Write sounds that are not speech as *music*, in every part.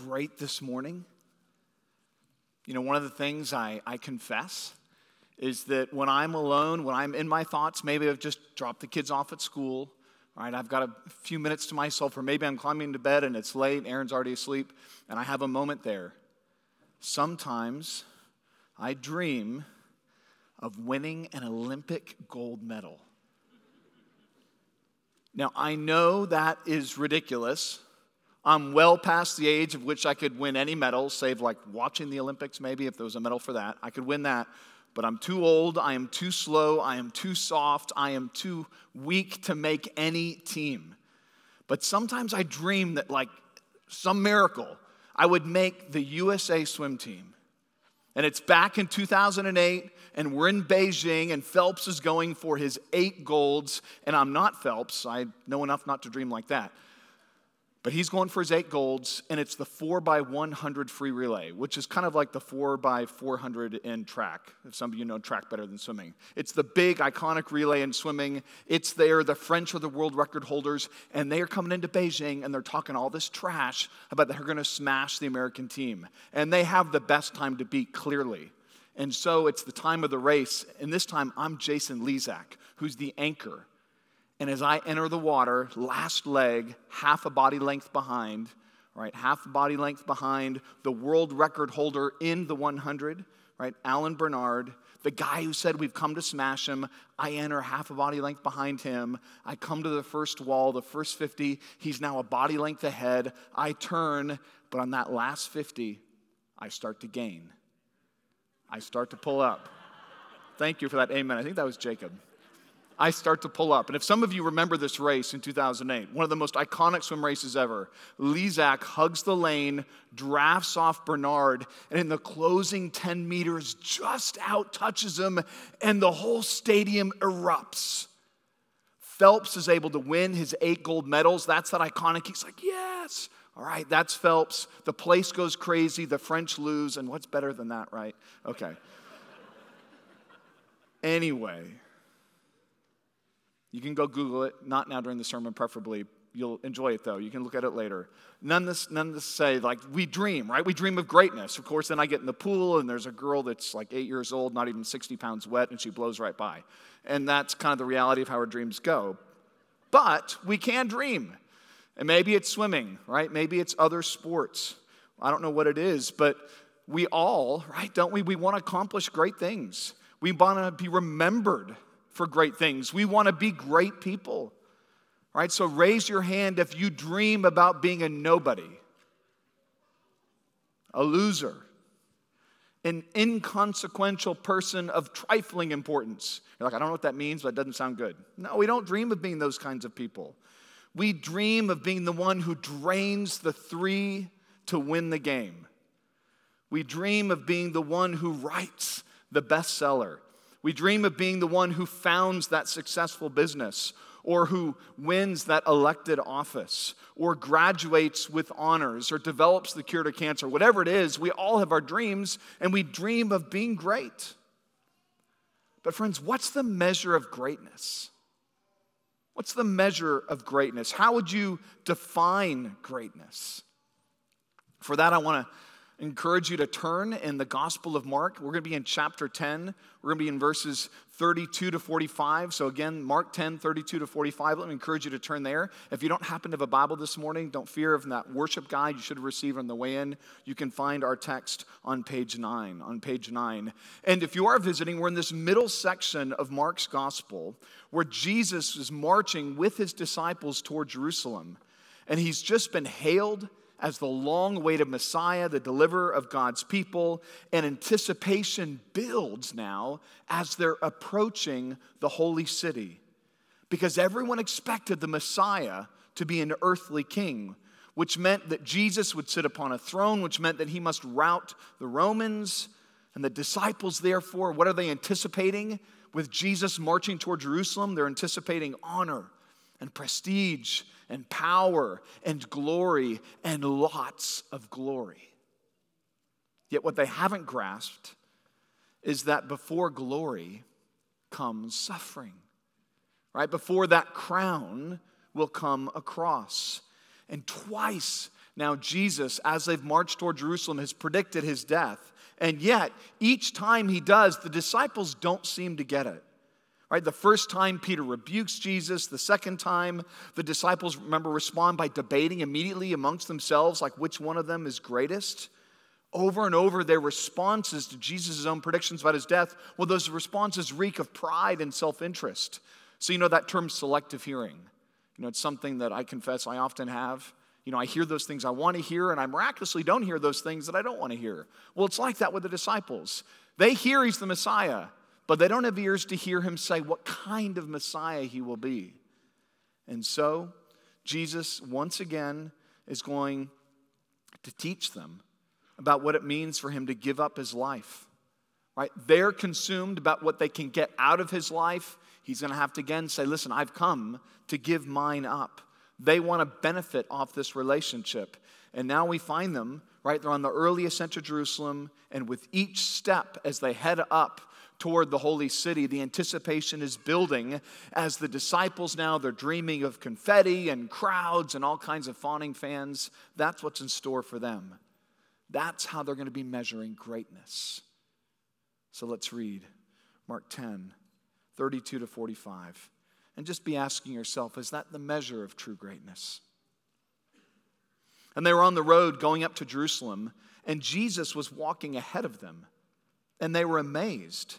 bright this morning. You know, one of the things I, I confess is that when I'm alone, when I'm in my thoughts, maybe I've just dropped the kids off at school, right? I've got a few minutes to myself, or maybe I'm climbing into bed and it's late, Aaron's already asleep, and I have a moment there. Sometimes I dream of winning an Olympic gold medal. Now, I know that is ridiculous. I'm well past the age of which I could win any medal, save like watching the Olympics, maybe, if there was a medal for that. I could win that. But I'm too old, I am too slow, I am too soft, I am too weak to make any team. But sometimes I dream that, like, some miracle, I would make the USA swim team. And it's back in 2008, and we're in Beijing, and Phelps is going for his eight golds. And I'm not Phelps, I know enough not to dream like that. But he's going for his eight golds, and it's the four by 100 free relay, which is kind of like the four by 400 in track. If some of you know track better than swimming, it's the big iconic relay in swimming. It's there. The French are the world record holders, and they are coming into Beijing, and they're talking all this trash about they're going to smash the American team, and they have the best time to beat clearly. And so it's the time of the race, and this time I'm Jason Lezak, who's the anchor. And as I enter the water, last leg, half a body length behind, right? Half a body length behind the world record holder in the 100, right? Alain Bernard, the guy who said we've come to smash him. I enter half a body length behind him. I come to the first wall, the first 50. He's now a body length ahead. I turn, but on that last 50, I start to gain. I start to pull up. Thank you for that amen. I think that was Jacob. I start to pull up. And if some of you remember this race in 2008, one of the most iconic swim races ever, Lezak hugs the lane, drafts off Bernard, and in the closing 10 meters, just out touches him, and the whole stadium erupts. Phelps is able to win his eight gold medals. That's that iconic. He's like, yes. All right, that's Phelps. The place goes crazy. The French lose. And what's better than that, right? Okay. anyway. You can go Google it, not now during the sermon, preferably. You'll enjoy it though. You can look at it later. None this, none this say, like, we dream, right? We dream of greatness. Of course, then I get in the pool and there's a girl that's like eight years old, not even 60 pounds wet, and she blows right by. And that's kind of the reality of how our dreams go. But we can dream. And maybe it's swimming, right? Maybe it's other sports. I don't know what it is, but we all, right, don't we? We want to accomplish great things. We want to be remembered for great things. We want to be great people. Right? So raise your hand if you dream about being a nobody, a loser, an inconsequential person of trifling importance. You're like, I don't know what that means, but it doesn't sound good. No, we don't dream of being those kinds of people. We dream of being the one who drains the three to win the game. We dream of being the one who writes the bestseller we dream of being the one who founds that successful business or who wins that elected office or graduates with honors or develops the cure to cancer. Whatever it is, we all have our dreams and we dream of being great. But, friends, what's the measure of greatness? What's the measure of greatness? How would you define greatness? For that, I want to encourage you to turn in the Gospel of Mark. We're going to be in chapter 10. We're going to be in verses 32 to 45. So, again, Mark 10, 32 to 45. Let me encourage you to turn there. If you don't happen to have a Bible this morning, don't fear of that worship guide you should have received on the way in. You can find our text on page 9. On page 9. And if you are visiting, we're in this middle section of Mark's Gospel where Jesus is marching with his disciples toward Jerusalem. And he's just been hailed as the long awaited Messiah, the deliverer of God's people, and anticipation builds now as they're approaching the holy city. Because everyone expected the Messiah to be an earthly king, which meant that Jesus would sit upon a throne, which meant that he must rout the Romans. And the disciples, therefore, what are they anticipating? With Jesus marching toward Jerusalem, they're anticipating honor and prestige and power and glory and lots of glory. Yet, what they haven't grasped is that before glory comes suffering, right? Before that crown will come a cross. And twice Now, Jesus, as they've marched toward Jerusalem, has predicted his death. And yet, each time he does, the disciples don't seem to get it. Right? The first time Peter rebukes Jesus, the second time the disciples remember respond by debating immediately amongst themselves like which one of them is greatest. Over and over their responses to Jesus' own predictions about his death, well those responses reek of pride and self-interest. So you know that term selective hearing. You know it's something that I confess I often have. You know, I hear those things I want to hear, and I miraculously don't hear those things that I don't want to hear. Well, it's like that with the disciples. They hear he's the Messiah, but they don't have ears to hear him say what kind of Messiah he will be. And so, Jesus once again is going to teach them about what it means for him to give up his life. Right? They're consumed about what they can get out of his life. He's going to have to again say, Listen, I've come to give mine up. They want to benefit off this relationship. And now we find them, right? They're on the early ascent to Jerusalem, and with each step as they head up toward the holy city. The anticipation is building as the disciples now they're dreaming of confetti and crowds and all kinds of fawning fans. That's what's in store for them. That's how they're going to be measuring greatness. So let's read Mark 10, 32 to 45. And just be asking yourself, is that the measure of true greatness? And they were on the road going up to Jerusalem, and Jesus was walking ahead of them. And they were amazed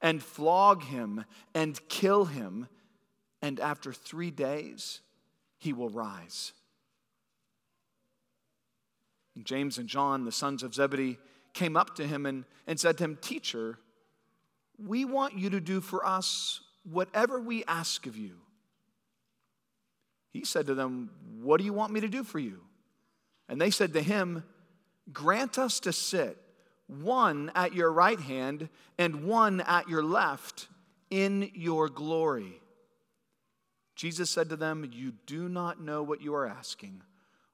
and flog him and kill him, and after three days he will rise. And James and John, the sons of Zebedee, came up to him and, and said to him, Teacher, we want you to do for us whatever we ask of you. He said to them, What do you want me to do for you? And they said to him, Grant us to sit one at your right hand and one at your left in your glory. Jesus said to them, You do not know what you are asking.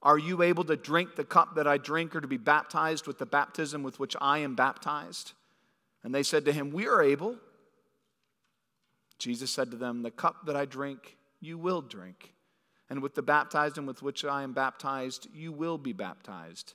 Are you able to drink the cup that I drink or to be baptized with the baptism with which I am baptized? And they said to him, We are able. Jesus said to them, The cup that I drink, you will drink. And with the baptism with which I am baptized, you will be baptized.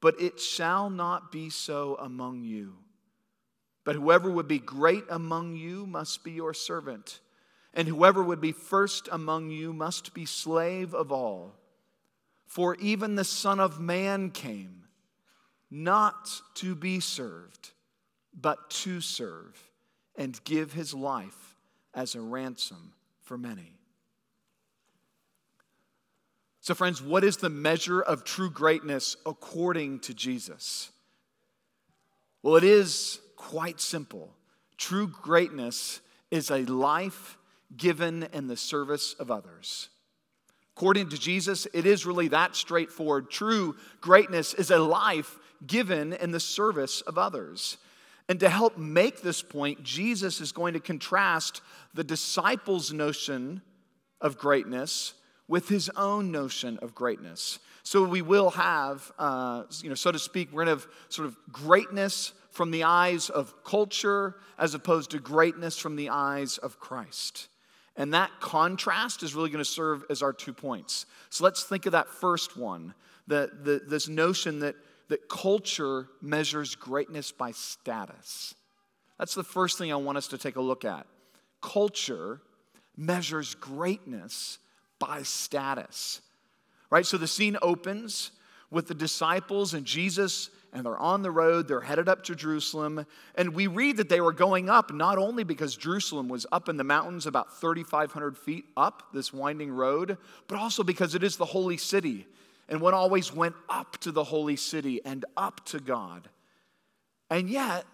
But it shall not be so among you. But whoever would be great among you must be your servant, and whoever would be first among you must be slave of all. For even the Son of Man came not to be served, but to serve and give his life as a ransom for many. So, friends, what is the measure of true greatness according to Jesus? Well, it is quite simple. True greatness is a life given in the service of others. According to Jesus, it is really that straightforward. True greatness is a life given in the service of others. And to help make this point, Jesus is going to contrast the disciples' notion of greatness with his own notion of greatness. So we will have, uh, you know, so to speak, we're going to have sort of greatness from the eyes of culture as opposed to greatness from the eyes of Christ. And that contrast is really going to serve as our two points. So let's think of that first one the, the, this notion that, that culture measures greatness by status. That's the first thing I want us to take a look at. Culture measures greatness by status. Right? So the scene opens with the disciples and Jesus, and they're on the road. They're headed up to Jerusalem. And we read that they were going up not only because Jerusalem was up in the mountains, about 3,500 feet up this winding road, but also because it is the holy city. And one always went up to the holy city and up to God. And yet,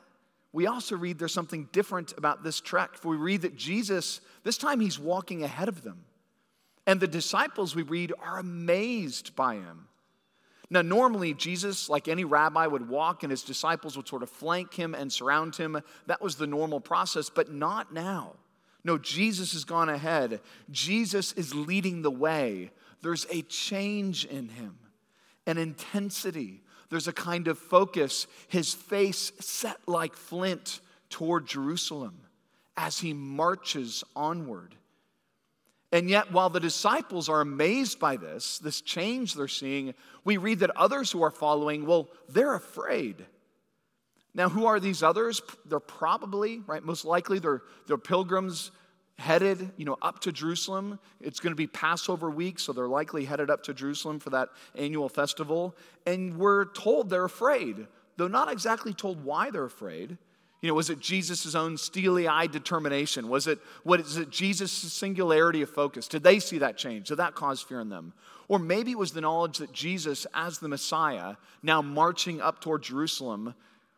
we also read there's something different about this trek. For we read that Jesus, this time he's walking ahead of them. And the disciples, we read, are amazed by him. Now, normally, Jesus, like any rabbi, would walk and his disciples would sort of flank him and surround him. That was the normal process, but not now. No, Jesus has gone ahead. Jesus is leading the way. There's a change in him, an intensity. There's a kind of focus, his face set like flint toward Jerusalem as he marches onward. And yet, while the disciples are amazed by this, this change they're seeing, we read that others who are following, well, they're afraid. Now, who are these others? They're probably, right, most likely they're, they're pilgrims headed, you know, up to Jerusalem. It's going to be Passover week, so they're likely headed up to Jerusalem for that annual festival. And we're told they're afraid, though not exactly told why they're afraid. You know, was it Jesus' own steely eyed determination? Was it, what is it, Jesus' singularity of focus? Did they see that change? Did that cause fear in them? Or maybe it was the knowledge that Jesus, as the Messiah, now marching up toward Jerusalem,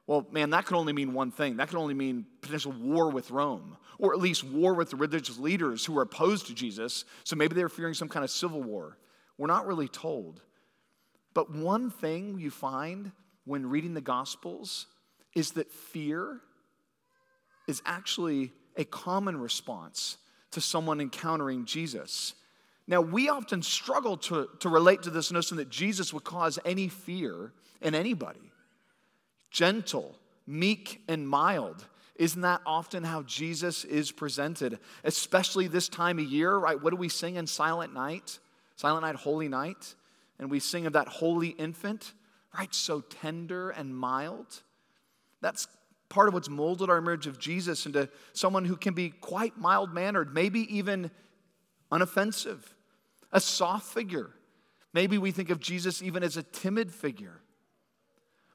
well, man, that could only mean one thing. That could only mean potential war with Rome, or at least war with the religious leaders who were opposed to Jesus. So maybe they were fearing some kind of civil war. We're not really told. But one thing you find when reading the Gospels is that fear is actually a common response to someone encountering Jesus. Now, we often struggle to, to relate to this notion that Jesus would cause any fear in anybody. Gentle, meek, and mild. Isn't that often how Jesus is presented? Especially this time of year, right? What do we sing in Silent Night? Silent Night, Holy Night. And we sing of that holy infant, right? So tender and mild. That's part of what's molded our image of Jesus into someone who can be quite mild mannered, maybe even unoffensive, a soft figure. Maybe we think of Jesus even as a timid figure.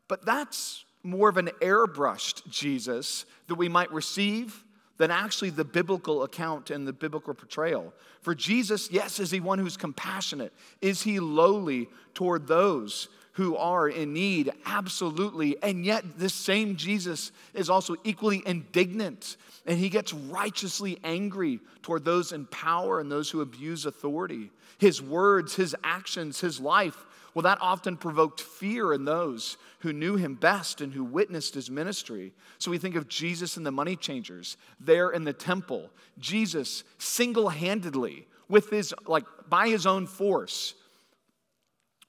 But that's more of an airbrushed Jesus that we might receive than actually the biblical account and the biblical portrayal. For Jesus, yes, is he one who's compassionate? Is he lowly toward those who are in need, absolutely. And yet, this same Jesus is also equally indignant, and he gets righteously angry toward those in power and those who abuse authority. His words, his actions, his life, well, that often provoked fear in those who knew him best and who witnessed his ministry. So we think of Jesus and the money changers there in the temple. Jesus single handedly, with his, like, by his own force,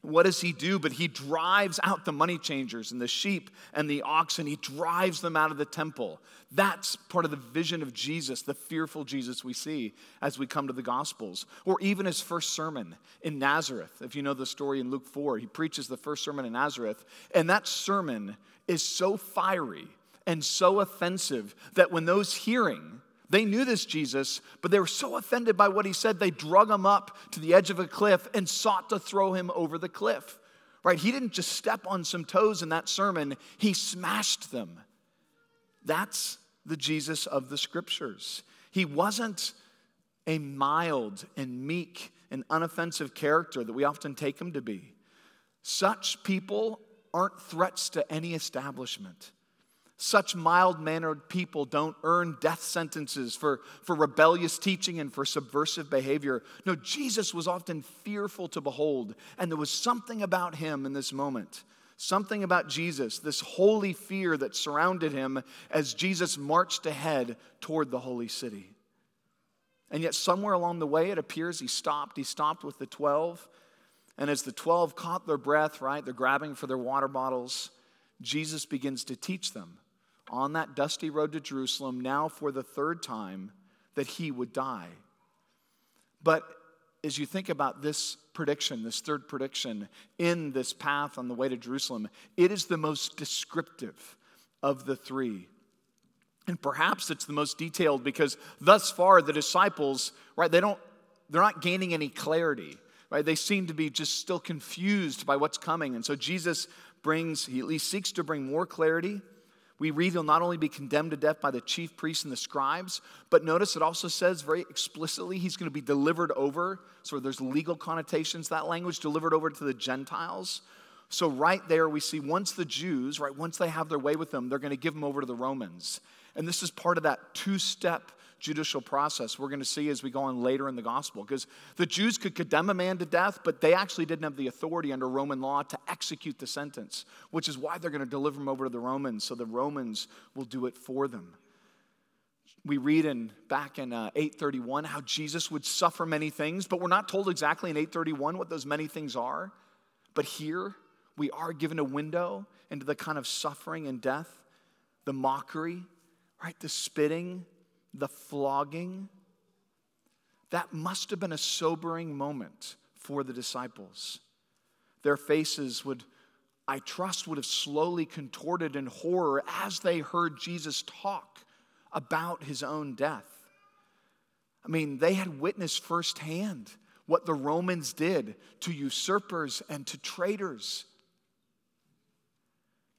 what does he do? But he drives out the money changers and the sheep and the oxen. He drives them out of the temple. That's part of the vision of Jesus, the fearful Jesus we see as we come to the Gospels. Or even his first sermon in Nazareth. If you know the story in Luke 4, he preaches the first sermon in Nazareth. And that sermon is so fiery and so offensive that when those hearing, they knew this Jesus, but they were so offended by what he said, they drug him up to the edge of a cliff and sought to throw him over the cliff. Right? He didn't just step on some toes in that sermon, he smashed them. That's the Jesus of the scriptures. He wasn't a mild and meek and unoffensive character that we often take him to be. Such people aren't threats to any establishment. Such mild mannered people don't earn death sentences for, for rebellious teaching and for subversive behavior. No, Jesus was often fearful to behold, and there was something about him in this moment. Something about Jesus, this holy fear that surrounded him as Jesus marched ahead toward the holy city. And yet, somewhere along the way, it appears he stopped. He stopped with the 12. And as the 12 caught their breath, right, they're grabbing for their water bottles, Jesus begins to teach them on that dusty road to Jerusalem, now for the third time, that he would die. But as you think about this prediction, this third prediction in this path on the way to Jerusalem, it is the most descriptive of the three. And perhaps it's the most detailed because thus far the disciples, right, they don't, they're not gaining any clarity right? They seem to be just still confused by what's coming. And so Jesus brings, he at least seeks to bring more clarity. We read he'll not only be condemned to death by the chief priests and the scribes, but notice it also says very explicitly he's going to be delivered over. So there's legal connotations, that language, delivered over to the Gentiles. So right there we see once the Jews, right, once they have their way with them, they're going to give them over to the Romans. And this is part of that two step judicial process we're going to see as we go on later in the gospel. Because the Jews could condemn a man to death, but they actually didn't have the authority under Roman law to execute the sentence, which is why they're going to deliver him over to the Romans, so the Romans will do it for them. We read in back in uh, 831 how Jesus would suffer many things, but we're not told exactly in 831 what those many things are. But here we are given a window into the kind of suffering and death, the mockery, right? The spitting, the flogging. That must have been a sobering moment for the disciples. Their faces would, I trust, would have slowly contorted in horror as they heard Jesus talk about his own death. I mean, they had witnessed firsthand what the Romans did to usurpers and to traitors.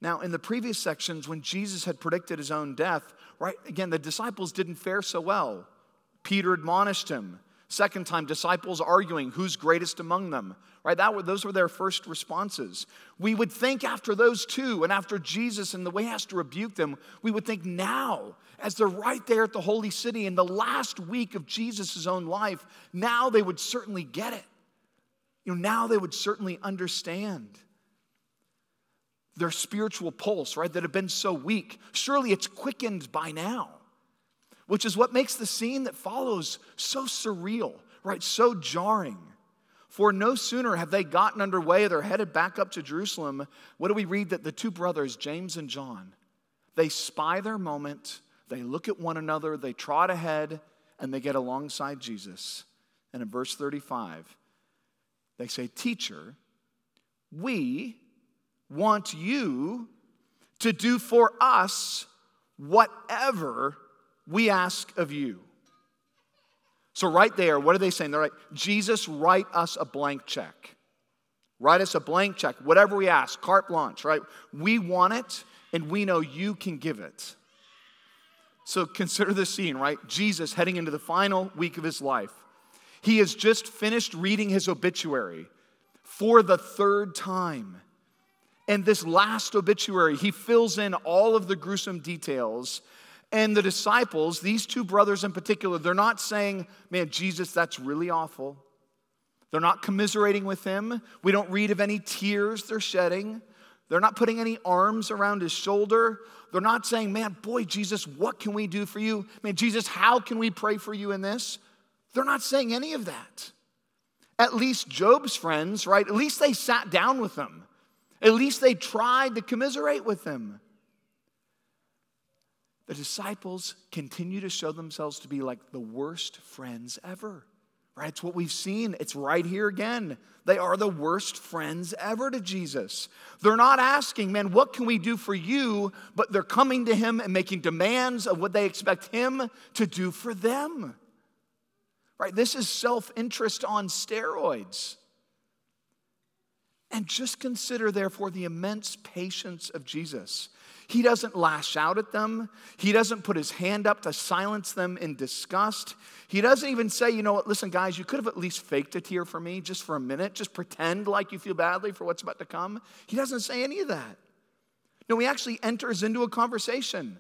Now, in the previous sections, when Jesus had predicted his own death, right, again, the disciples didn't fare so well. Peter admonished him. Second time, disciples arguing who's greatest among them, right? That were, those were their first responses. We would think after those two and after Jesus and the way he has to rebuke them, we would think now, as they're right there at the holy city in the last week of Jesus' own life, now they would certainly get it. You know, now they would certainly understand their spiritual pulse, right, that have been so weak. Surely it's quickened by now, which is what makes the scene that follows so surreal, right, so jarring. For no sooner have they gotten underway, they're headed back up to Jerusalem. What do we read? That the two brothers, James and John, they spy their moment, they look at one another, they trot ahead, and they get alongside Jesus. And in verse 35, they say, Teacher, we want you to do for us whatever we ask of you. So, right there, what are they saying? They're like, Jesus, write us a blank check. Write us a blank check, whatever we ask, carte blanche, right? We want it, and we know you can give it. So, consider the scene, right? Jesus heading into the final week of his life. He has just finished reading his obituary for the third time. And this last obituary, he fills in all of the gruesome details. And the disciples, these two brothers in particular, they're not saying, Man, Jesus, that's really awful. They're not commiserating with him. We don't read of any tears they're shedding. They're not putting any arms around his shoulder. They're not saying, Man, boy, Jesus, what can we do for you? Man, Jesus, how can we pray for you in this? They're not saying any of that. At least Job's friends, right? At least they sat down with him. At least they tried to commiserate with him. The disciples continue to show themselves to be like the worst friends ever. Right? It's what we've seen. It's right here again. They are the worst friends ever to Jesus. They're not asking, man, what can we do for you? But they're coming to him and making demands of what they expect him to do for them. Right? This is self interest on steroids. And just consider, therefore, the immense patience of Jesus. He doesn't lash out at them. He doesn't put his hand up to silence them in disgust. He doesn't even say, you know what, listen, guys, you could have at least faked a tear for me just for a minute. Just pretend like you feel badly for what's about to come. He doesn't say any of that. No, he actually enters into a conversation.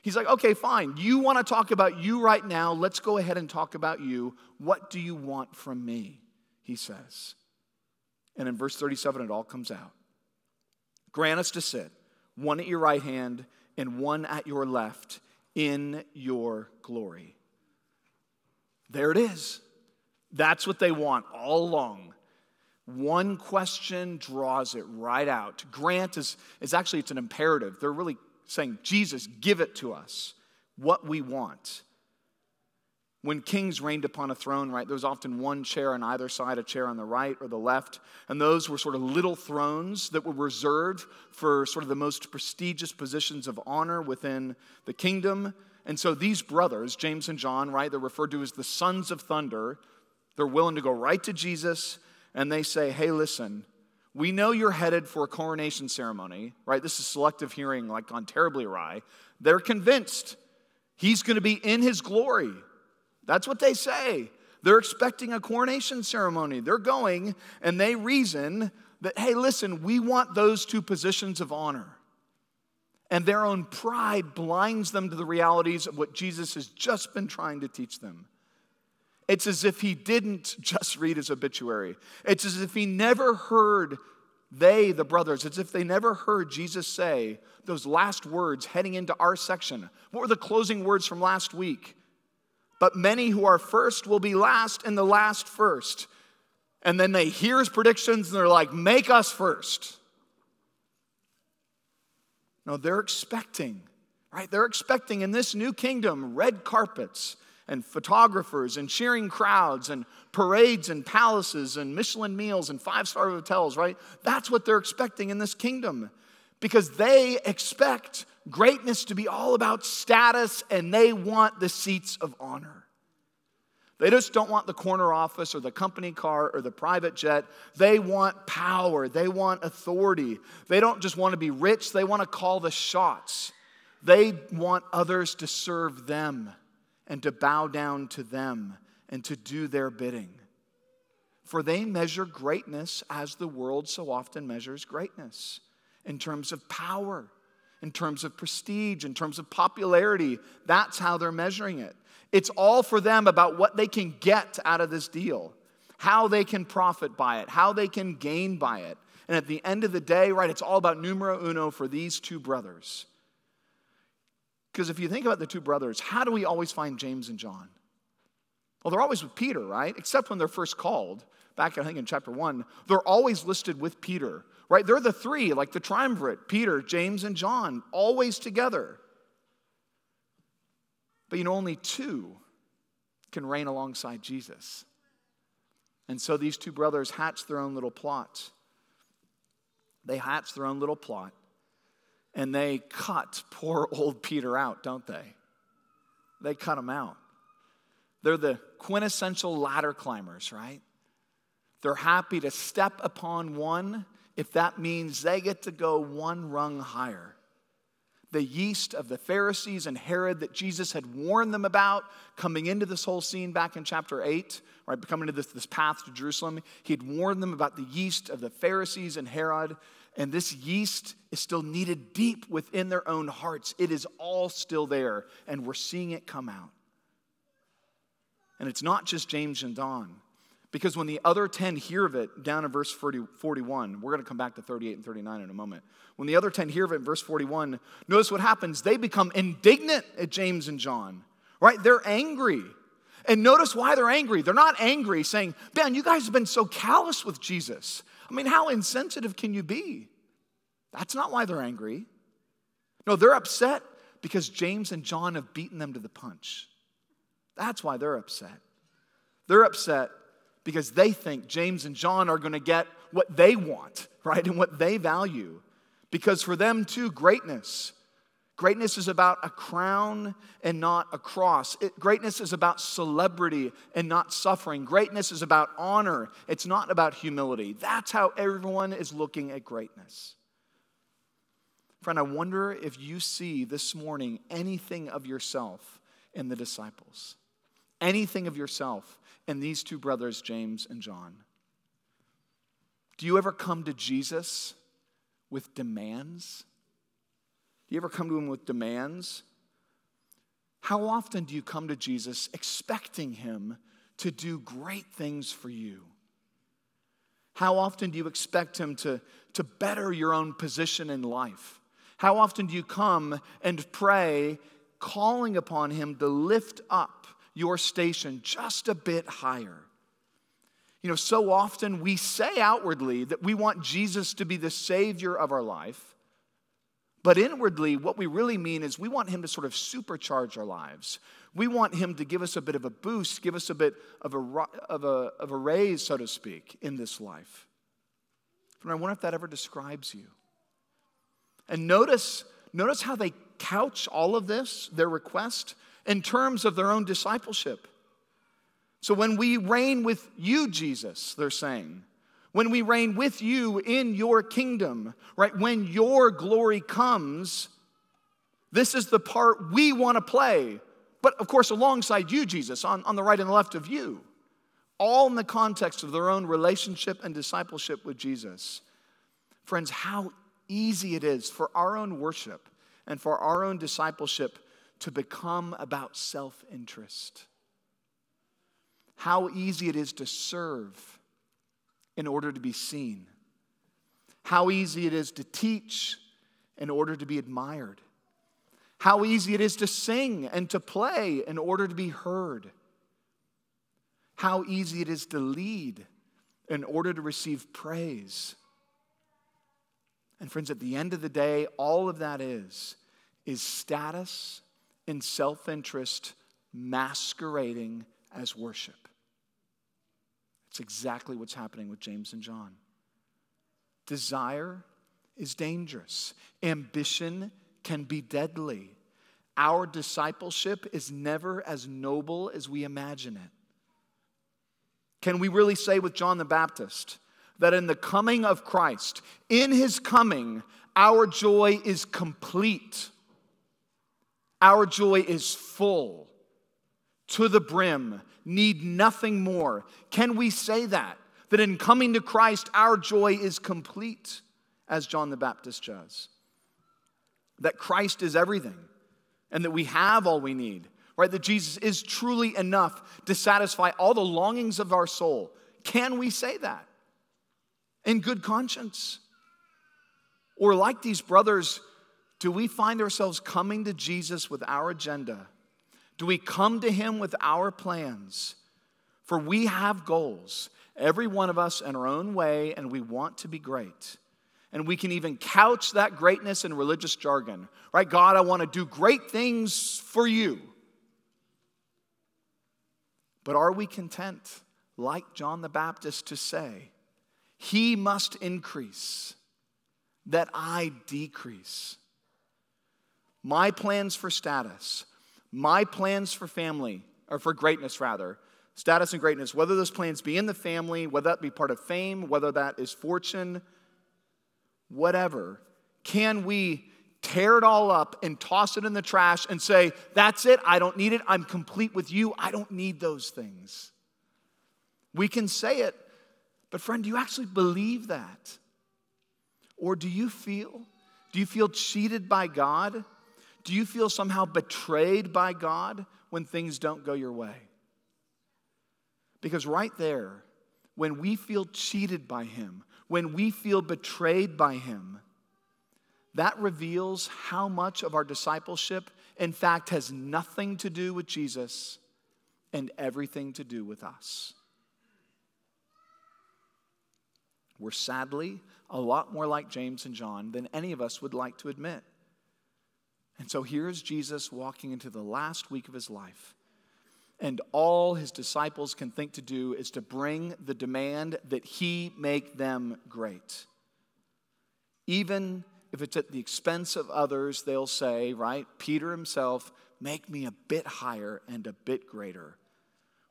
He's like, okay, fine. You want to talk about you right now. Let's go ahead and talk about you. What do you want from me? He says. And in verse 37, it all comes out. Grant us to sit, one at your right hand and one at your left, in your glory. There it is. That's what they want all along. One question draws it right out. Grant is, is actually it's an imperative. They're really saying, Jesus, give it to us, what we want. When kings reigned upon a throne, right, there was often one chair on either side, a chair on the right or the left. And those were sort of little thrones that were reserved for sort of the most prestigious positions of honor within the kingdom. And so these brothers, James and John, right, they're referred to as the sons of thunder. They're willing to go right to Jesus and they say, hey, listen, we know you're headed for a coronation ceremony, right? This is selective hearing, like gone terribly awry. They're convinced he's going to be in his glory. That's what they say. They're expecting a coronation ceremony. They're going and they reason that, hey, listen, we want those two positions of honor. And their own pride blinds them to the realities of what Jesus has just been trying to teach them. It's as if he didn't just read his obituary. It's as if he never heard they, the brothers, it's if they never heard Jesus say those last words heading into our section. What were the closing words from last week? But many who are first will be last, and the last first. And then they hear his predictions and they're like, make us first. No, they're expecting, right? They're expecting in this new kingdom red carpets and photographers and cheering crowds and parades and palaces and Michelin meals and five star hotels, right? That's what they're expecting in this kingdom because they expect greatness to be all about status and they want the seats of honor. They just don't want the corner office or the company car or the private jet. They want power. They want authority. They don't just want to be rich, they want to call the shots. They want others to serve them and to bow down to them and to do their bidding. For they measure greatness as the world so often measures greatness in terms of power, in terms of prestige, in terms of popularity. That's how they're measuring it. It's all for them about what they can get out of this deal, how they can profit by it, how they can gain by it. And at the end of the day, right, it's all about numero uno for these two brothers. Because if you think about the two brothers, how do we always find James and John? Well, they're always with Peter, right? Except when they're first called, back I think in chapter one, they're always listed with Peter, right? They're the three, like the triumvirate Peter, James, and John, always together. But you know, only two can reign alongside Jesus. And so these two brothers hatch their own little plot. They hatch their own little plot and they cut poor *laughs* old Peter out, don't they? They cut him out. They're the quintessential ladder climbers, right? They're happy to step upon one if that means they get to go one rung higher the yeast of the Pharisees and Herod that Jesus had warned them about coming into this whole scene back in chapter 8, right? Coming into this, this path to Jerusalem. He had warned them about the yeast of the Pharisees and Herod. And this yeast is still needed deep within their own hearts. It is all still there, and we're seeing it come out. And it's not just James and John. Because when the other 10 hear of it, down in verse 40, 41, we're going to come back to 38 and 39 in a moment. When the other 10 hear of it in verse 41, notice what happens. They become indignant at James and John, right? They're angry. And notice why they're angry. They're not angry saying, Man, you guys have been so callous with Jesus. I mean, how insensitive can you be? That's not why they're angry. No, they're upset because James and John have beaten them to the punch. That's why they're upset. They're upset because they think James and John are going to get what they want, *laughs* right? And what they value. Because for them, too, greatness. Greatness is about a crown and not a cross. It, greatness is about celebrity and not suffering. Greatness is about honor. It's not about humility. That's how everyone is looking at greatness. Friend, I wonder if you see this morning anything of yourself in the disciples. Anything of yourself and these two brothers, James and John. Do you ever come to Jesus with demands? Do you ever come to him with demands? How often do you come to Jesus expecting him to do great things for you? How often do you expect him to, to better your own position in life? How often do you come and pray, calling upon him to lift up your station just a bit higher. You know, so often we say outwardly that we want Jesus to be the Savior of our life, but inwardly, what we really mean is we want Him to sort of supercharge our lives. We want Him to give us a bit of a boost, give us a bit of a, of a, of a raise, so to speak, in this life. And I wonder if that ever describes you. And notice, notice how they couch all of this, their request, in terms of their own discipleship. So when we reign with you, Jesus, they're saying, when we reign with you in your kingdom, right? When your glory comes, this is the part we want to play. But of course, alongside you, Jesus, on, on the right and the left of you, all in the context of their own relationship and discipleship with Jesus. Friends, how easy it is for our own worship and for our own discipleship to become about self interest. How easy it is to serve in order to be seen. How easy it is to teach in order to be admired. How easy it is to sing and to play in order to be heard. How easy it is to lead in order to receive praise. And friends, at the end of the day, all of that is, is status and self interest masquerading as worship. It's exactly what's happening with James and John. Desire is dangerous, ambition can be deadly. Our discipleship is never as noble as we imagine it. Can we really say with John the Baptist that in the coming of Christ, in his coming, our joy is complete? Our joy is full to the brim, need nothing more. Can we say that? That in coming to Christ, our joy is complete, as John the Baptist does. That Christ is everything, and that we have all we need, right? That Jesus is truly enough to satisfy all the longings of our soul. Can we say that in good conscience? Or, like these brothers, do we find ourselves coming to Jesus with our agenda? Do we come to Him with our plans? For we have goals, every one of us in our own way, and we want to be great. And we can even couch that greatness in religious jargon, right? God, I want to do great things for you. But are we content, like John the Baptist, to say, He must increase, that I decrease? My plans for status, my plans for family, or for greatness rather, status and greatness, whether those plans be in the family, whether that be part of fame, whether that is fortune, whatever, can we tear it all up and toss it in the trash and say, That's it, I don't need it, I'm complete with you, I don't need those things? We can say it, but friend, do you actually believe that? Or do you feel? Do you feel cheated by God? Do you feel somehow betrayed by God when things don't go your way? Because right there, when we feel cheated by Him, when we feel betrayed by Him, that reveals how much of our discipleship, in fact, has nothing to do with Jesus and everything to do with us. We're sadly a lot more like James and John than any of us would like to admit. And so here's Jesus walking into the last week of his life. And all his disciples can think to do is to bring the demand that he make them great. Even if it's at the expense of others, they'll say, right? Peter himself, make me a bit higher and a bit greater.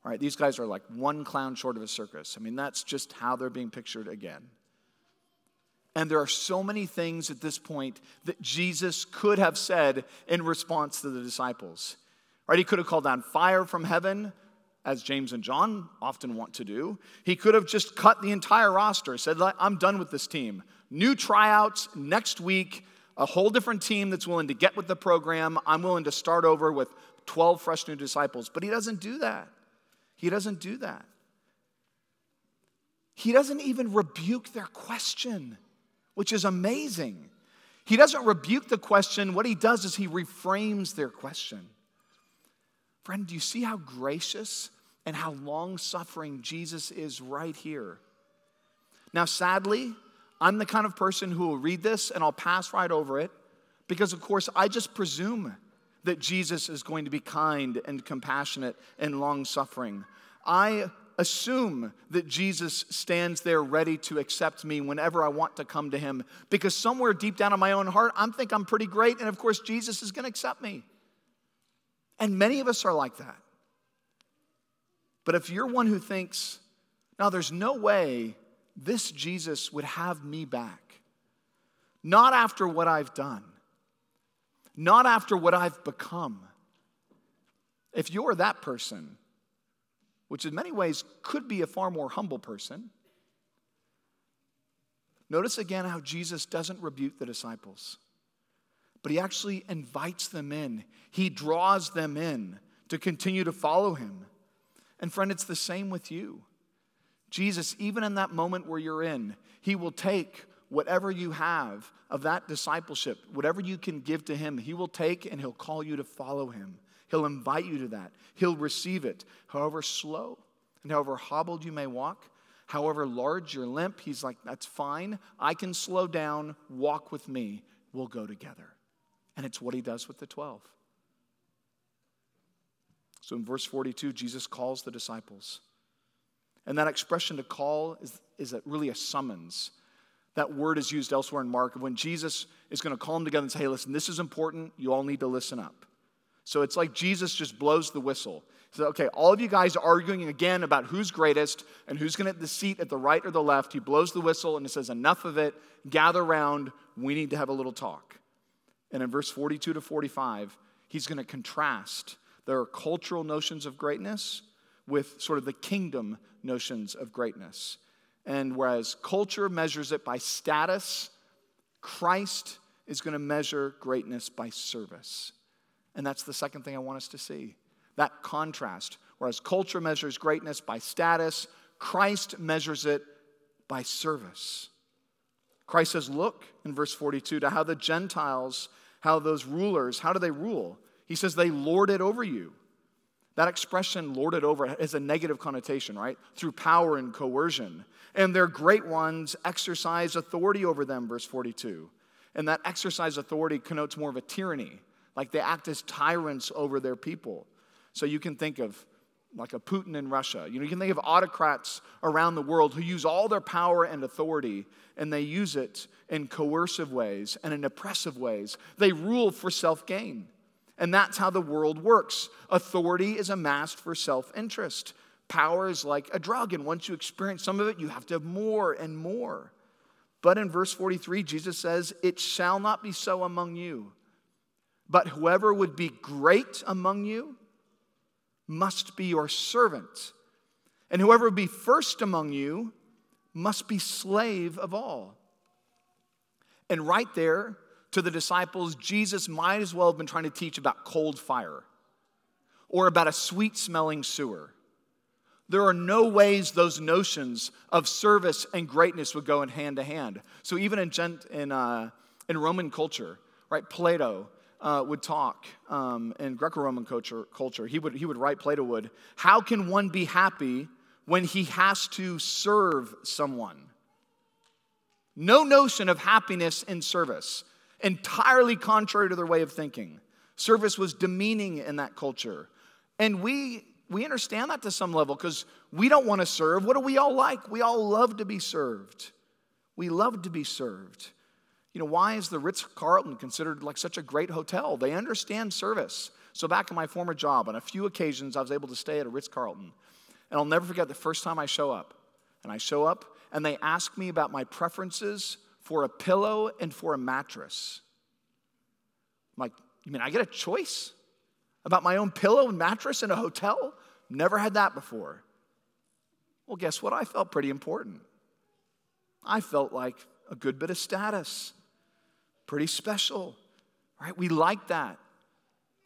All right, these guys are like one clown short of a circus. I mean, that's just how they're being pictured again. And there are so many things at this point that Jesus could have said in response to the disciples. Right? He could have called down fire from heaven, as James and John often want to do. He could have just cut the entire roster, said, I'm done with this team. New tryouts next week, a whole different team that's willing to get with the program. I'm willing to start over with 12 fresh new disciples. But he doesn't do that. He doesn't do that. He doesn't even rebuke their question which is amazing. He doesn't rebuke the question. What he does is he reframes their question. Friend, do you see how gracious and how long suffering Jesus is right here? Now, sadly, I'm the kind of person who will read this and I'll pass right over it because, of course, I just presume that Jesus is going to be kind and compassionate and long suffering. I assume that Jesus stands there ready to accept me whenever I want to come to him because somewhere deep down in my own heart, I think I'm pretty great, and of course, Jesus is going to accept me. And many of us are like that. But if you're one who thinks, now there's no way this Jesus would have me back. Not after what I've done, not after what I've become. If you're that person, which in many ways could be a far more humble person, notice again how Jesus doesn't rebuke the disciples, but he actually invites them in. He draws them in to continue to follow him. And friend, it's the same with you. Jesus, even in that moment where you're in, he will take whatever you have of that discipleship, whatever you can give to him, he will take and he'll call you to follow him. He'll invite you to that. He'll receive it, however slow and however hobbled you may walk, however large your limp. He's like, that's fine. I can slow down. Walk with me. We'll go together. And it's what he does with the 12. So in verse 42, Jesus calls the disciples. And that expression to call is, is really a summons. That word is used elsewhere in Mark when Jesus is going to call them together and say, hey, listen, this is important. You all need to listen up. So it's like Jesus just blows the whistle. He says, okay, all of you guys arguing again about who's greatest and who's going to the seat at the right or the left. He blows the whistle and he says, enough of it. Gather round. We need to have a little talk. And in verse 42 to 45, he's going to contrast their cultural notions of greatness with sort of the kingdom notions of greatness. And whereas culture measures it by status, Christ is going to measure greatness by service. And that's the second thing I want us to see that contrast. Whereas culture measures greatness by status, Christ measures it by service. Christ says, Look in verse 42 to how the Gentiles, how those rulers, how do they rule? He says they lord it over you. That expression, lord it over, has a negative connotation, right? Through power and coercion. And their great ones exercise authority over them, verse 42. And that exercise authority connotes more of a tyranny, like they act as tyrants over their people. So you can think of like a Putin in Russia. You know, you can think of autocrats around the world who use all their power and authority and they use it in coercive ways and in oppressive ways. They rule for self gain. And that's how the world works. Authority is amassed for self interest. Power is like a drug, and once you experience some of it, you have to have more and more. But in verse 43, Jesus says, It shall not be so among you. But whoever would be great among you must be your servant. And whoever would be first among you must be slave of all. And right there, to the disciples, Jesus might as well have been trying to teach about cold fire or about a sweet smelling sewer. There are no ways those notions of service and greatness would go in hand to hand. So, even in, in, uh, in Roman culture, right, Plato uh, would talk um, in Greco Roman culture, culture, he would, he would write, Plato would, how can one be happy when he has to serve someone? No notion of happiness in service entirely contrary to their way of thinking. Service was demeaning in that culture. And we, we understand that to some level because we don't want to serve. What do we all like? We all love to be served. We love to be served. You know, why is the Ritz Carlton considered like such a great hotel? They understand service. So, back in my former job, on a few occasions, I was able to stay at a Ritz Carlton. And I'll never forget the first time I show up. And I show up, and they ask me about my preferences for a pillow and for a mattress. I'm like, you mean I get a choice about my own pillow and mattress in a hotel? Never had that before. Well, guess what? I felt pretty important. I felt like a good bit of status, pretty special, right? We like that.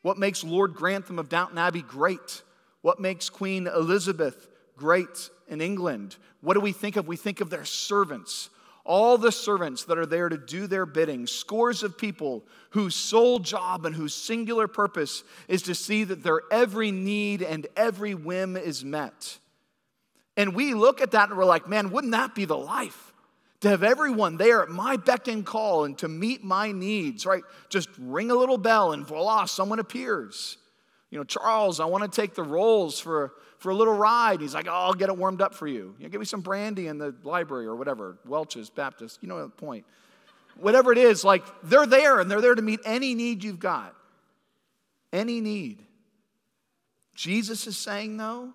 What makes Lord Grantham of Downton Abbey great? What makes Queen Elizabeth great in England? What do we think of? We think of their servants, all the servants that are there to do their bidding, scores of people whose sole job and whose singular purpose is to see that their every need and every whim is met. And we look at that and we're like, man, wouldn't that be the life? To have everyone there at my beck and call and to meet my needs, right? Just ring a little bell and voila, someone appears. You know, Charles, I want to take the Rolls for for a little ride. He's like, oh, I'll get it warmed up for you. you know, give me some brandy in the library or whatever, Welch's, Baptist, you know the point. Whatever it is, like they're there and they're there to meet any need you've got. Any need. Jesus is saying, though,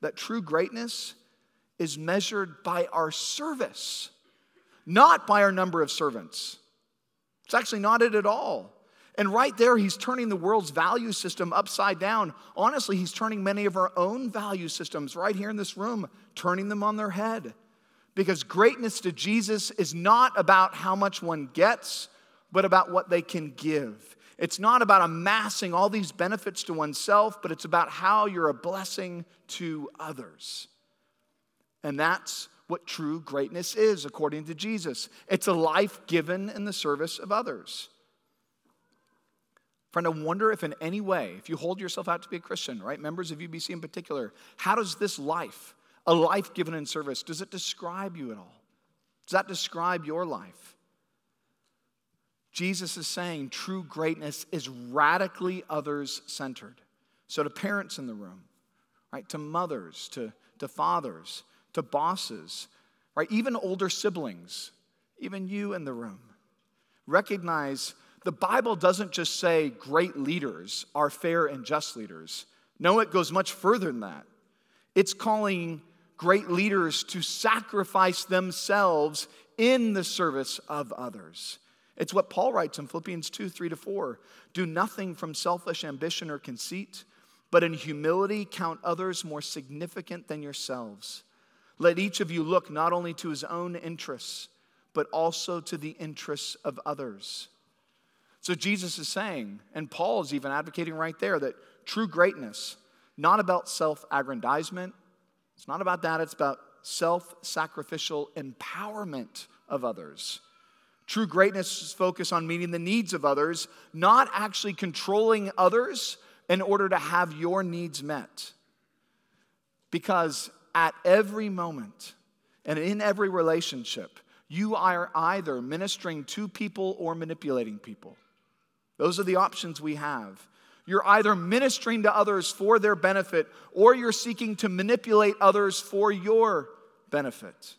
that true greatness is measured by our service, not by our number of servants. It's actually not it at all. And right there, he's turning the world's value system upside down. Honestly, he's turning many of our own value systems right here in this room, turning them on their head. Because greatness to Jesus is not about how much one gets, but about what they can give. It's not about amassing all these benefits to oneself, but it's about how you're a blessing to others. And that's what true greatness is, according to Jesus. It's a life given in the service of others. Friend, I wonder if in any way, if you hold yourself out to be a Christian, right, members of UBC in particular, how does this life, a life given in service, does it describe you at all? Does that describe your life? Jesus is saying true greatness is radically others centered. So, to parents in the room, right, to mothers, to, to fathers, to bosses, right, even older siblings, even you in the room, recognize the Bible doesn't just say great leaders are fair and just leaders. No, it goes much further than that. It's calling great leaders to sacrifice themselves in the service of others. It's what Paul writes in Philippians 2 3 to 4. Do nothing from selfish ambition or conceit, but in humility count others more significant than yourselves. Let each of you look not only to his own interests, but also to the interests of others. So Jesus is saying, and Paul is even advocating right there, that true greatness, not about self aggrandizement, it's not about that, it's about self sacrificial empowerment of others. True greatness is focused on meeting the needs of others, not actually controlling others in order to have your needs met. Because at every moment and in every relationship, you are either ministering to people or manipulating people. Those are the options we have. You're either ministering to others for their benefit or you're seeking to manipulate others for your benefit.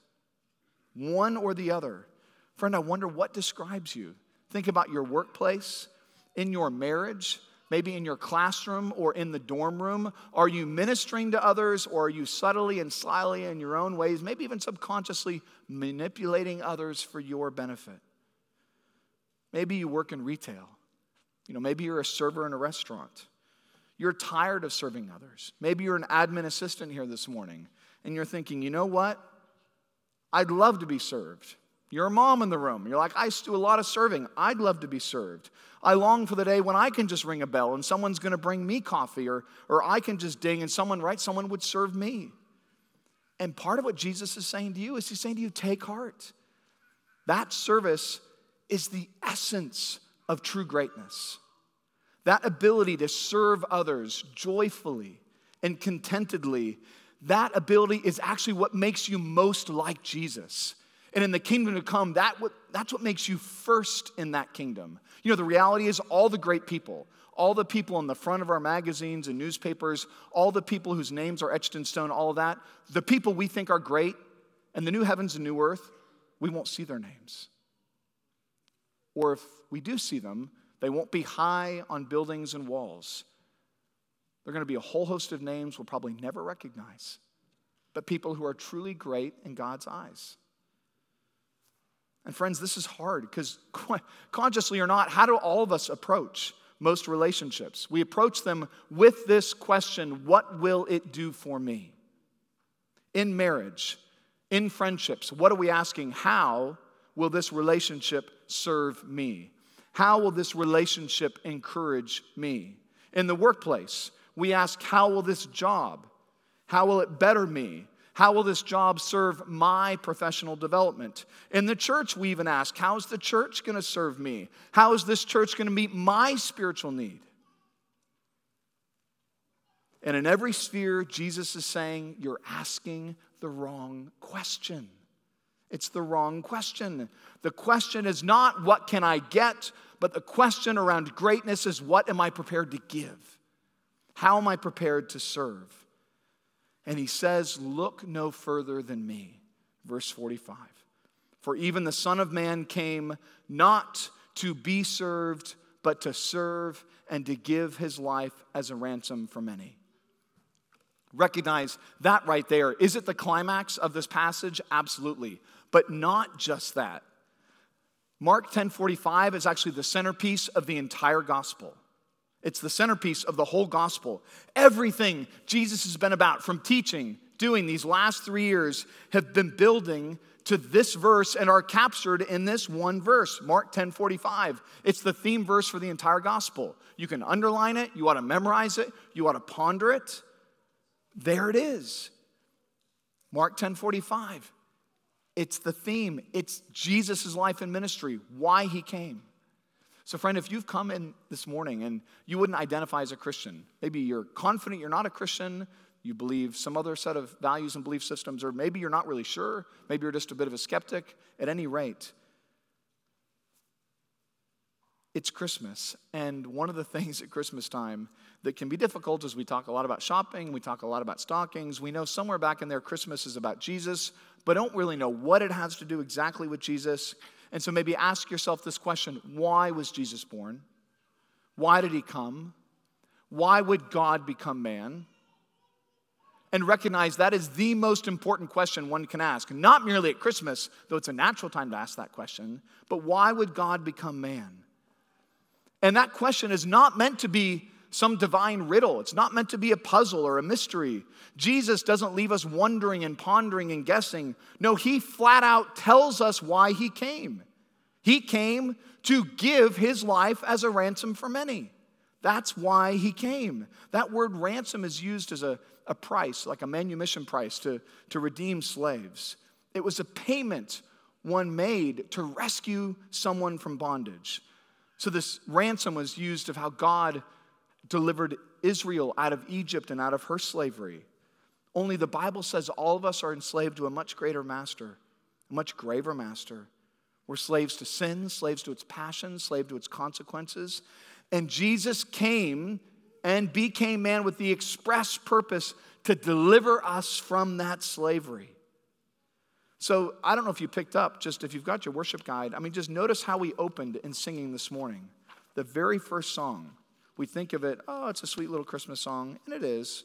One or the other. Friend, I wonder what describes you. Think about your workplace, in your marriage, maybe in your classroom or in the dorm room. Are you ministering to others or are you subtly and slyly in your own ways, maybe even subconsciously manipulating others for your benefit? Maybe you work in retail. You know, maybe you're a server in a restaurant. You're tired of serving others. Maybe you're an admin assistant here this morning and you're thinking, you know what? I'd love to be served. You're a mom in the room. You're like, I do a lot of serving. I'd love to be served. I long for the day when I can just ring a bell and someone's going to bring me coffee, or, or I can just ding and someone, right? Someone would serve me. And part of what Jesus is saying to you is he's saying to you, take heart. That service is the essence of true greatness. That ability to serve others joyfully and contentedly, that ability is actually what makes you most like Jesus. And in the kingdom to come, that what, that's what makes you first in that kingdom. You know, the reality is all the great people, all the people on the front of our magazines and newspapers, all the people whose names are etched in stone, all of that, the people we think are great, and the new heavens and new earth, we won't see their names. Or if we do see them, they won't be high on buildings and walls. They're going to be a whole host of names we'll probably never recognize, but people who are truly great in God's eyes. And friends, this is hard because *laughs* consciously or not, how do all of us approach most relationships? We approach them with this question What will it do for me? In marriage, in friendships, what are we asking? How will this relationship serve me? How will this relationship encourage me? In the workplace, we ask, How will this job? How will it better me? How will this job serve my professional development? In the church, we even ask, How is the church going to serve me? How is this church going to meet my spiritual need? And in every sphere, Jesus is saying, You're asking the wrong question. It's the wrong question. The question is not, What can I get? But the question around greatness is, What am I prepared to give? How am I prepared to serve? And he says, Look no further than me. Verse 45. For even the Son of Man came not to be served, but to serve and to give his life as a ransom for many. Recognize that right there. Is it the climax of this passage? Absolutely. But not just that. Mark 10:45 is actually the centerpiece of the entire gospel. It's the centerpiece of the whole gospel. Everything Jesus has been about from teaching, doing these last 3 years have been building to this verse and are captured in this one verse, Mark 10 45. It's the theme verse for the entire gospel. You can underline it, you ought to memorize it, you ought to ponder it. There it is. Mark 10 45. It's the theme, it's Jesus' life and ministry, why he came. So, friend, if you've come in this morning and you wouldn't identify as a Christian, maybe you're confident you're not a Christian, you believe some other set of values and belief systems, or maybe you're not really sure, maybe you're just a bit of a skeptic. At any rate, it's Christmas. And one of the *laughs* things at Christmas time that can be difficult is we talk a lot about shopping, we talk a lot about stockings. We know somewhere back in there Christmas is about Jesus, but don't really know what it has to do exactly with Jesus. And so maybe ask yourself this question why was Jesus born? Why did he come? Why would God become man? and recognize that is the most important question one can ask. Not merely at Christmas, though it's a natural time to ask that question, but why would God become man? And that question is not meant to be some divine riddle. It's not meant to be a puzzle or a mystery. Jesus doesn't leave us wondering and pondering and guessing. No, he flat out tells us why he came. He came to give his life as a ransom for many. That's why he came. That word ransom is used as a a price, like a manumission price, to, to redeem slaves. It was a payment one made to rescue someone from bondage. So, this ransom was used of how God delivered Israel out of Egypt and out of her slavery. Only the Bible says all of us are enslaved to a much greater master, a much graver master. We're slaves to sin, slaves to its passions, slaves to its consequences. And Jesus came and became man with the express purpose to deliver us from that slavery. So I don't know if you picked up, just if you've got your worship guide, I mean, just notice how we opened in singing this morning. The very first song, we think of it, oh, it's a sweet little Christmas song, and it is.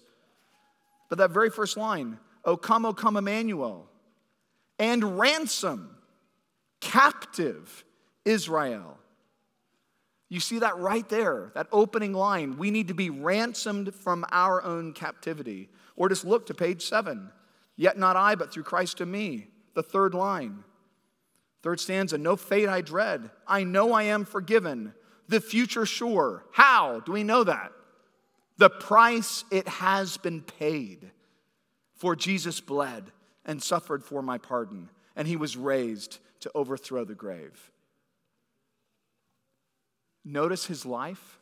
But that very first line, O come, O come, Emmanuel, and ransom captive Israel. You see that right there, that opening line. We need to be ransomed from our own captivity. Or just look to page seven. Yet not I, but through Christ in me. The third line. Third stanza No fate I dread. I know I am forgiven. The future sure. How do we know that? The price it has been paid. For Jesus bled and suffered for my pardon, and he was raised to overthrow the grave. Notice his life,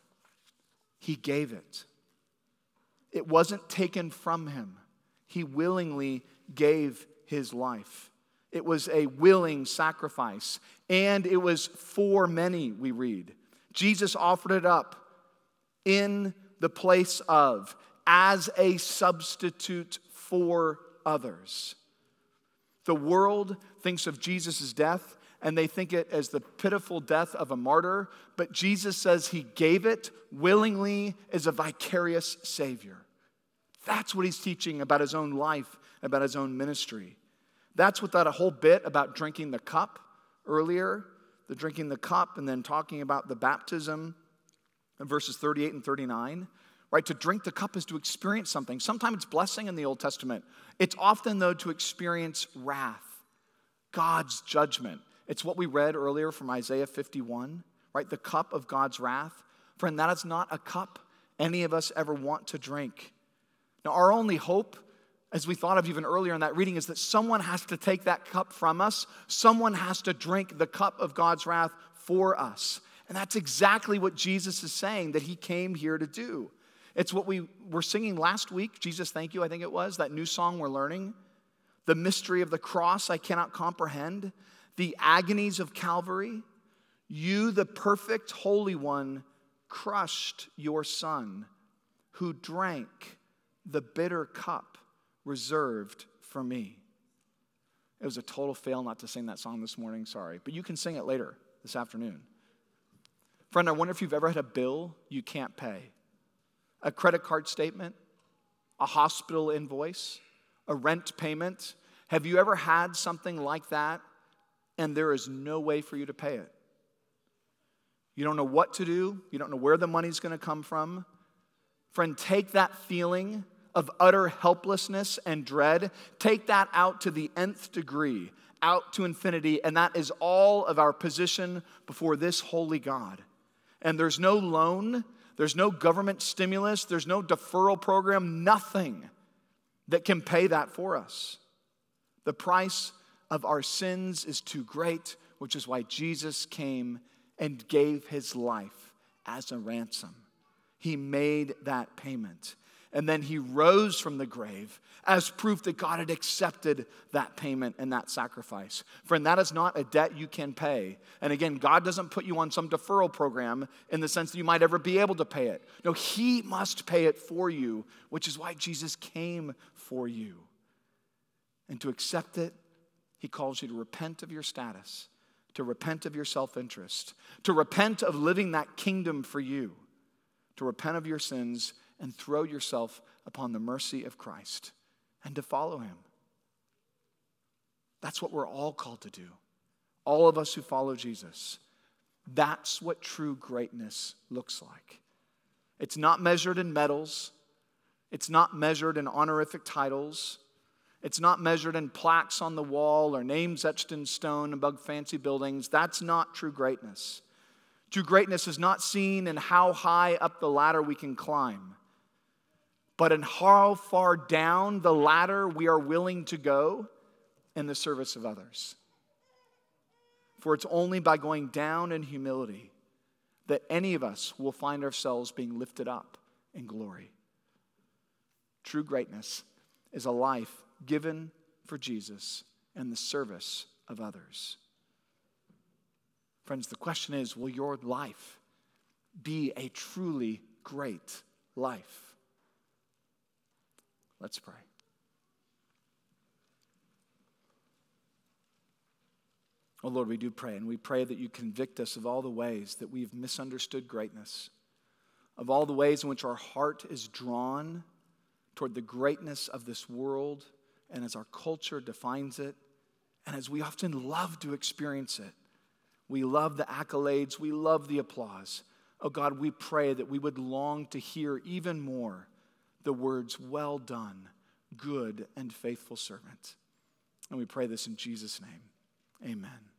he gave it. It wasn't taken from him, he willingly gave his life. It was a willing sacrifice, and it was for many, we read. Jesus offered it up in the place of, as a substitute for others. The world thinks of Jesus' death and they think it as the pitiful death of a martyr, but Jesus says he gave it willingly as a vicarious Savior. That's what he's teaching about his own life, about his own ministry. That's what that whole bit about drinking the cup earlier, the drinking the cup, and then talking about the baptism in verses 38 and 39 right? To drink the cup is to experience something. Sometimes it's blessing in the Old Testament. It's often, though, to experience wrath, God's judgment. It's what we read earlier from Isaiah 51, right? The cup of God's wrath. Friend, that is not a cup any of us ever want to drink. Now, our only hope, as we thought of even earlier in that reading, is that someone has to take that cup from us. Someone has to drink the cup of God's wrath for us. And that's exactly what Jesus is saying that he came here to do. It's what we were singing last week, Jesus, thank you, I think it was, that new song we're learning. The mystery of the cross I cannot comprehend the agonies of Calvary, you, the perfect Holy One, crushed your Son, who drank the bitter cup reserved for me. It was a total fail not to sing that song this morning, sorry, but you can sing it later this afternoon. Friend, I wonder if you've ever had a bill you can't pay, a credit card statement, a hospital invoice, a rent payment. Have you ever had something like that and there is no way for you to pay it? You don't know what to do, you don't know where the money's to come from. Friend, take that feeling of utter helplessness and dread, take that out to the nth degree, out to infinity, and that is all of our position before this holy God. And there's no loan, there's no government stimulus, there's no deferral program, nothing that can pay that for us. The price of our sins is too great, which is why Jesus came and gave his life as a ransom. He made that payment. And then he rose from the grave as proof that God had accepted that payment and that sacrifice. Friend, that is not a debt you can pay. And again, God doesn't put you on some deferral program in the sense that you might ever be able to pay it. No, he must pay it for you, which is why Jesus came for you. And to accept it, he calls you to repent of your status to repent of your self interest, to repent of living that kingdom for you, to repent of your sins and throw yourself upon the mercy of Christ and to follow him. That's what we're all called to do. All of us who follow Jesus. That's what true greatness looks like. It's not measured in medals, it's not measured in honorific titles. It's not measured in plaques on the wall or names etched in stone above fancy buildings. That's not true greatness. True greatness is not seen in how high up the ladder we can climb, but in how far down the ladder we are willing to go in the service of others. For it's only by going down in humility that any of us will find ourselves being lifted up in glory. True greatness is a life given for Jesus and the service of others. Friends, the question is will your life be a truly great life? Let's pray. Oh Lord, we do pray, and we pray that you convict us of all the ways that we've misunderstood greatness, of all the ways in which our heart is drawn toward the greatness of this world and as our culture defines it, and as we often love to experience it. We love the accolades, we love the applause. Oh God, we pray that we would long to hear even more the words, Well done, good and faithful servant. And we pray this in Jesus' name. Amen.